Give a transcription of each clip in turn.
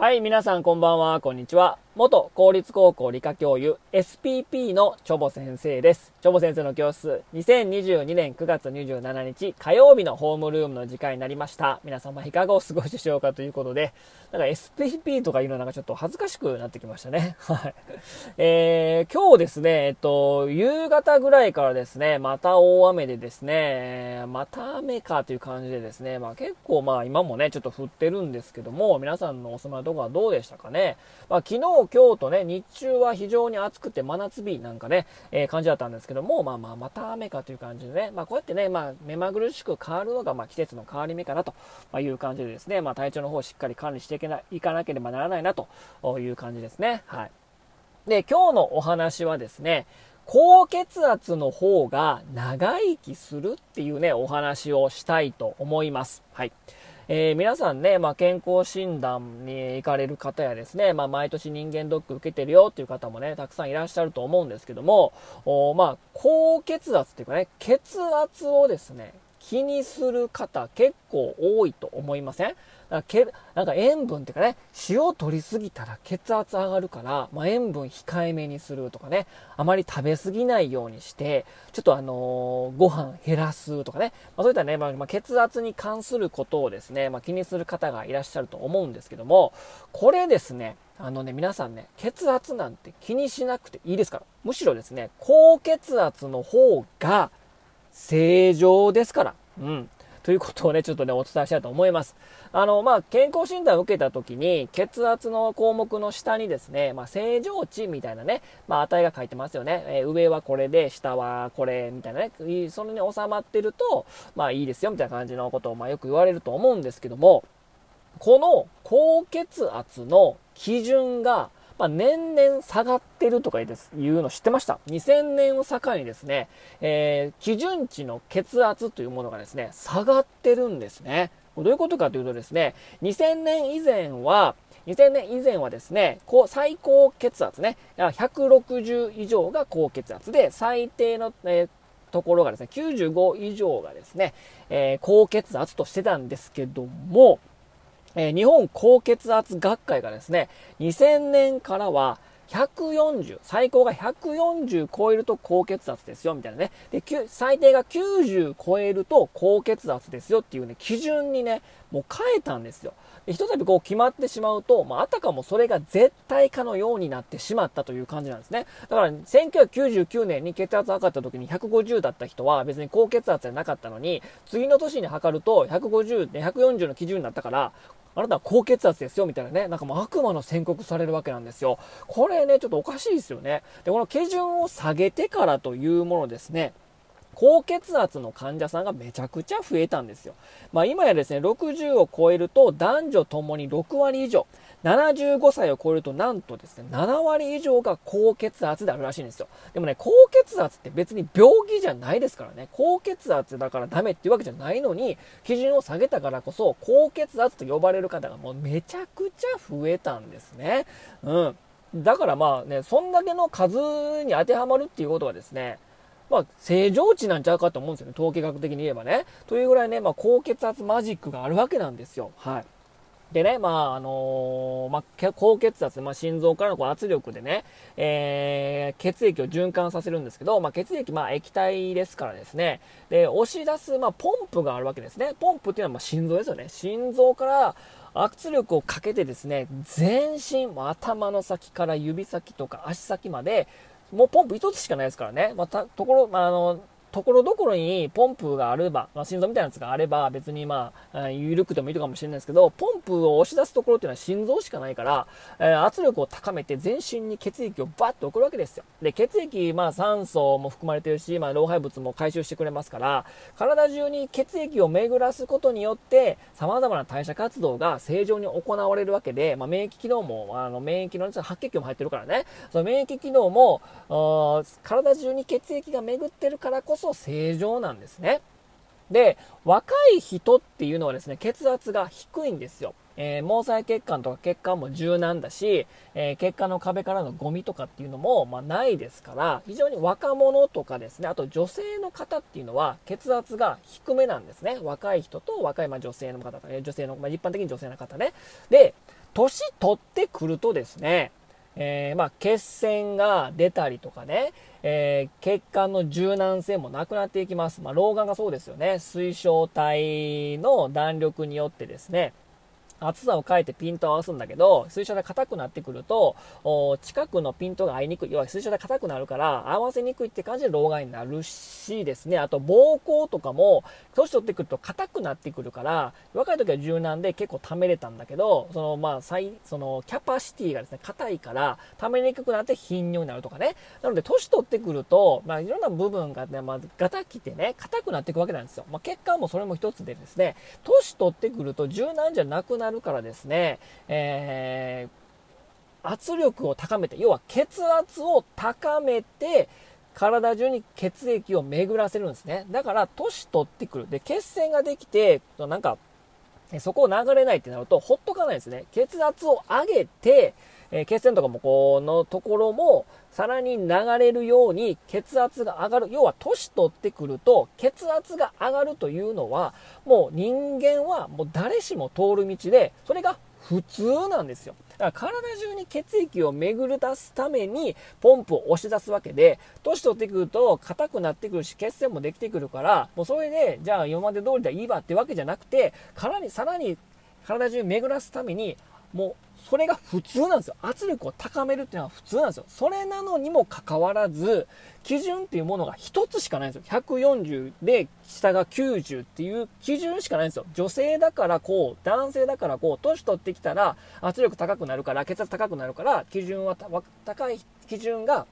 はい、皆さんこんばんは、こんにちは。元公立高校理科教諭 SPP のチョボ先生です。チョボ先生の教室、2022年9月27日火曜日のホームルームの時間になりました。皆様いかがお過ごしでしょうかということで、なんか SPP とかいうのなんかちょっと恥ずかしくなってきましたね。はい。えー、今日ですね、えっと、夕方ぐらいからですね、また大雨でですね、また雨かという感じでですね、まあ結構まあ今もね、ちょっと降ってるんですけども、皆さんのお住まいとこはどうでしたかね。まあ昨日今日とね、日中は非常に暑くて真夏日なんかね、えー、感じだったんですけども、まあまあ、また雨かという感じでね、まあこうやってね、まあ目まぐるしく変わるのが、まあ季節の変わり目かなという感じでですね、まあ体調の方をしっかり管理していけないかなければならないなという感じですね。はい。で、今日のお話はですね、高血圧の方が長生きするっていうね、お話をしたいと思います。はい。えー、皆さんね、まあ、健康診断に行かれる方やですね、まあ、毎年人間ドック受けてるよっていう方もね、たくさんいらっしゃると思うんですけども、おまあ、高血圧っていうかね、血圧をですね、気にする方結構多いと思いません？んかなんか塩分っていうかね、塩を取りすぎたら血圧上がるから、まあ、塩分控えめにするとかね、あまり食べ過ぎないようにして、ちょっとあのー、ご飯減らすとかね、まあ、そういったね、まあ、血圧に関することをですね、まあ、気にする方がいらっしゃると思うんですけども、これですね、あのね、皆さんね、血圧なんて気にしなくていいですから。むしろですね、高血圧の方が正常ですから。うん。ということをね、ちょっとね、お伝えしたいと思います。あの、まあ、健康診断を受けた時に、血圧の項目の下にですね、まあ、正常値みたいなね、まあ、値が書いてますよね。えー、上はこれで、下はこれ、みたいなね、それに収まってると、まあ、いいですよ、みたいな感じのことを、まあ、よく言われると思うんですけども、この高血圧の基準が、まあ、年々下がってるとかいうの知ってました ?2000 年を境にですね、えー、基準値の血圧というものがですね、下がってるんですね。どういうことかというとですね、2000年以前は、2000年以前はですね、最高血圧ね、160以上が高血圧で、最低の、えーところがですね、95以上がですね、えー、高血圧としてたんですけども、えー、日本高血圧学会がですね、2000年からは140、最高が140超えると高血圧ですよ、みたいなね。で、最低が90超えると高血圧ですよっていうね、基準にね、もう変えたんですよ。ひとたびこう決まってしまうと、まあ、あたかもそれが絶対かのようになってしまったという感じなんですね。だから、1999年に血圧測った時に150だった人は別に高血圧じゃなかったのに、次の年に測ると150 140の基準になったから、あなたは高血圧ですよ、みたいなね。なんかもう悪魔の宣告されるわけなんですよ。これね、ちょっとおかしいですよね。で、この基準を下げてからというものですね。高血圧の患者さんがめちゃくちゃ増えたんですよ。まあ今やですね、60を超えると男女ともに6割以上。75歳を超えるとなんとですね、7割以上が高血圧であるらしいんですよ。でもね、高血圧って別に病気じゃないですからね、高血圧だからダメっていうわけじゃないのに、基準を下げたからこそ、高血圧と呼ばれる方がもうめちゃくちゃ増えたんですね。うん。だからまあね、そんだけの数に当てはまるっていうことはですね、まあ、正常値なんちゃうかと思うんですよね。統計学的に言えばね。というぐらいね、まあ、高血圧マジックがあるわけなんですよ。はい。でね、まあ、あのー、まあ、高血圧、まあ、心臓からのこう圧力でね、えー、血液を循環させるんですけど、まあ、血液、まあ、液体ですからですね、で、押し出す、まあ、ポンプがあるわけですね。ポンプっていうのは、まあ、心臓ですよね。心臓から圧力をかけてですね、全身、頭の先から指先とか足先まで、もうポンプ一つしかないですからね。また、ところ、まあ、あの、ところどころにポンプがあれば、まあ、心臓みたいなやつがあれば、別にまあ、緩くてもいいかもしれないですけど、ポンプを押し出すところっていうのは心臓しかないから、えー、圧力を高めて全身に血液をバッと送るわけですよ。で、血液、まあ酸素も含まれてるし、まあ老廃物も回収してくれますから、体中に血液を巡らすことによって、様々な代謝活動が正常に行われるわけで、まあ免疫機能も、あの免疫の白血球も入ってるからね、その免疫機能も、体中に血液が巡ってるからこそ正常なんですね。で、若い人っていうのはですね、血圧が低いんですよ。えー、毛細血管とか血管も柔軟だし、えー、血管の壁からのゴミとかっていうのも、まあ、ないですから、非常に若者とかですね、あと女性の方っていうのは血圧が低めなんですね。若い人と若いまあ女性の方、女性の、まあ、一般的に女性の方ね。で、年取ってくるとですね、えー、まあ、血栓が出たりとかね、えー、血管の柔軟性もなくなっていきます。まあ、老眼がそうですよね。水晶体の弾力によってですね、厚さを変えてピントを合わすんだけど、水晶で硬くなってくると、近くのピントが合いにくい。要は水晶で硬くなるから、合わせにくいって感じで老眼になるしですね。あと、膀胱とかも、年取ってくると硬くなってくるから、若い時は柔軟で結構溜めれたんだけど、その、まあ、最、その、キャパシティがですね、硬いから、溜めにくくなって頻尿になるとかね。なので、年取ってくると、まあ、いろんな部分がね、まあ、ガタきてね、硬くなっていくわけなんですよ。まあ、血管もそれも一つでですね、年取ってくると柔軟じゃなくなるなるからですね、えー、圧力を高めて、要は血圧を高めて、体中に血液を巡らせるんですね。だから、年取ってくる。で、血栓ができて、なんか、そこを流れないってなると、ほっとかないですね。血圧を上げて、えー、血栓とかもこのところも、さらに流れるように血圧が上がる。要は年取ってくると血圧が上がるというのはもう人間はもう誰しも通る道でそれが普通なんですよ。だから体中に血液を巡る出すためにポンプを押し出すわけで、年取ってくると硬くなってくるし、血栓もできてくるから、もうそれで、じゃあ今まで通りでいいわってわけじゃなくて、体に、さらに体中巡らすために、もうそれが普通なんですよ。圧力を高めるっていうのは普通なんですよ。それなのにもかかわらず、基準っていうものが一つしかないんですよ。140で下が90っていう基準しかないんですよ。女性だからこう、男性だからこう、年取ってきたら圧力高くなるから、血圧高くなるから、基準は高い基準が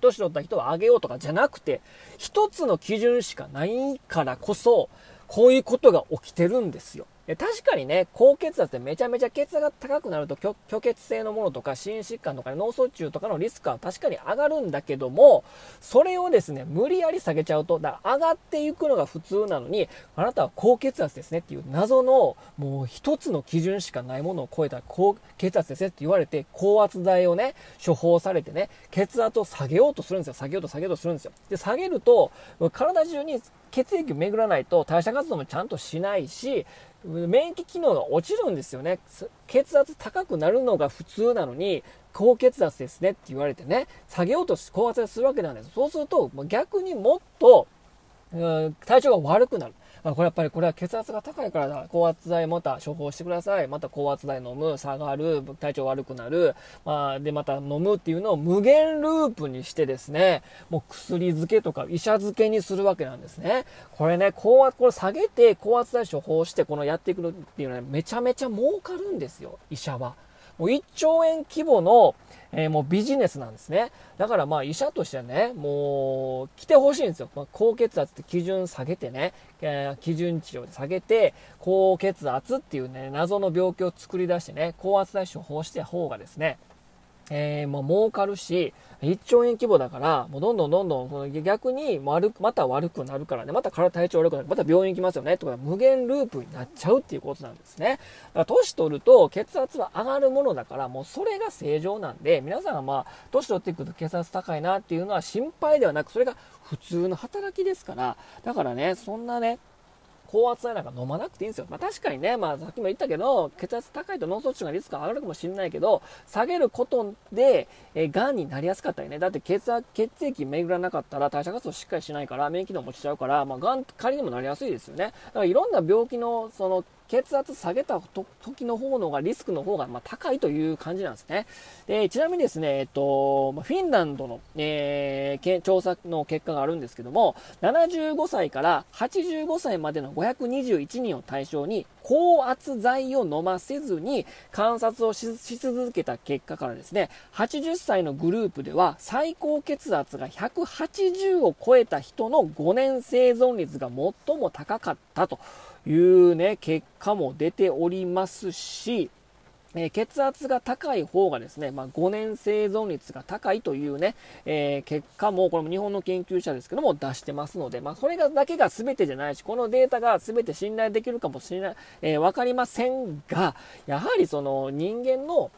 年取った人は上げようとかじゃなくて、一つの基準しかないからこそ、こういうことが起きてるんですよ。確かにね、高血圧でめちゃめちゃ血圧が高くなると虚血性のものとか心疾患とかね脳卒中とかのリスクは確かに上がるんだけども、それをですね、無理やり下げちゃうと、だから上がっていくのが普通なのに、あなたは高血圧ですねっていう謎のもう一つの基準しかないものを超えた高血圧ですねって言われて、高圧剤をね、処方されてね、血圧を下げようとするんですよ。下げようと下げようとするんですよ。で、下げると、体中に血液を巡らないと代謝活動もちゃんとしないし、免疫機能が落ちるんですよね。血圧高くなるのが普通なのに、高血圧ですねって言われてね、下げようと高圧するわけなんです。そうすると、逆にもっと、うん、体調が悪くなる。あ、これやっぱりこれは血圧が高いからだ。高圧剤また処方してください。また高圧剤飲む、下がる、体調悪くなる。まあ、で、また飲むっていうのを無限ループにしてですね、もう薬漬けとか医者漬けにするわけなんですね。これね、高圧、これ下げて高圧剤処方してこのやっていくっていうのはめちゃめちゃ儲かるんですよ、医者は。もう1兆円規模の、えー、もうビジネスなんですね。だからまあ医者としてはね、もう来てほしいんですよ。まあ、高血圧って基準下げてね、えー、基準値を下げて、高血圧っていうね、謎の病気を作り出してね、高圧対処法して方がですね、えー、もう儲かるし、1兆円規模だから、もうどんどんどんどん、その逆に悪く、また悪くなるからね、また体体調悪くなる、また病院行きますよね、とか無限ループになっちゃうっていうことなんですね。だから年取ると血圧は上がるものだから、もうそれが正常なんで、皆さんがまあ、年取っていくと血圧高いなっていうのは心配ではなく、それが普通の働きですから、だからね、そんなね、高圧剤なんか飲まなくていいんですよ。まあ確かにね、まあさっきも言ったけど、血圧高いと脳卒中がリスク上がるかもしれないけど、下げることで、えー、癌になりやすかったりね。だって血圧、血液巡らなかったら代謝活動しっかりしないから、免疫機能も落ちちゃうから、まあ癌、仮にもなりやすいですよね。だからいろんな病気の、その、血圧下げた時の方のが、リスクの方がま高いという感じなんですね。で、ちなみにですね、えっと、フィンランドの、えー、調査の結果があるんですけども、75歳から85歳までの521人を対象に、高圧剤を飲ませずに観察をし続けた結果からですね、80歳のグループでは最高血圧が180を超えた人の5年生存率が最も高かったというね、結果も出ておりますし、え血圧が高い方がですね、まあ、5年生存率が高いというね、えー、結果も、これも日本の研究者ですけども出してますので、まあ、それがだけが全てじゃないし、このデータが全て信頼できるかもしれない、えー、わかりませんが、やはりその人間の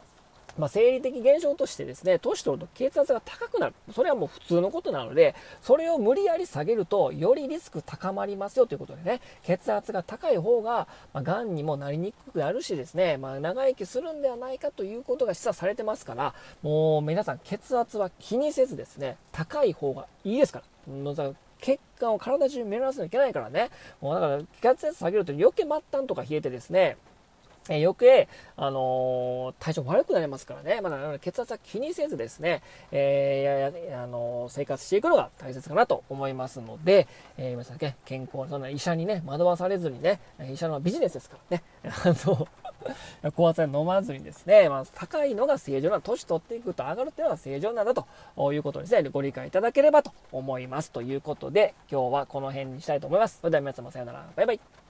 まあ、生理的現象としてですね、年取ると血圧が高くなる。それはもう普通のことなので、それを無理やり下げると、よりリスク高まりますよということでね、血圧が高い方が、まあ、癌にもなりにくくなるしですね、まあ、長生きするんではないかということが示唆されてますから、もう皆さん血圧は気にせずですね、高い方がいいですから。血管を体中に巡らせないといけないからね。もうだから血圧下げると余計末端とか冷えてですね、え余計、あの、体調悪くなりますからね、まだ血圧は気にせずですね、えー、やあの、生活していくのが大切かなと思いますので、え皆さんね、健康、そんな医者にね、惑わされずにね、医者のビジネスですからね、あの、高圧飲まずにですね、まあ、高いのが正常な、年取っていくと上がるっていうのが正常なんだということですね、ご理解いただければと思います。ということで、今日はこの辺にしたいと思います。それでは皆様さようなら。バイバイ。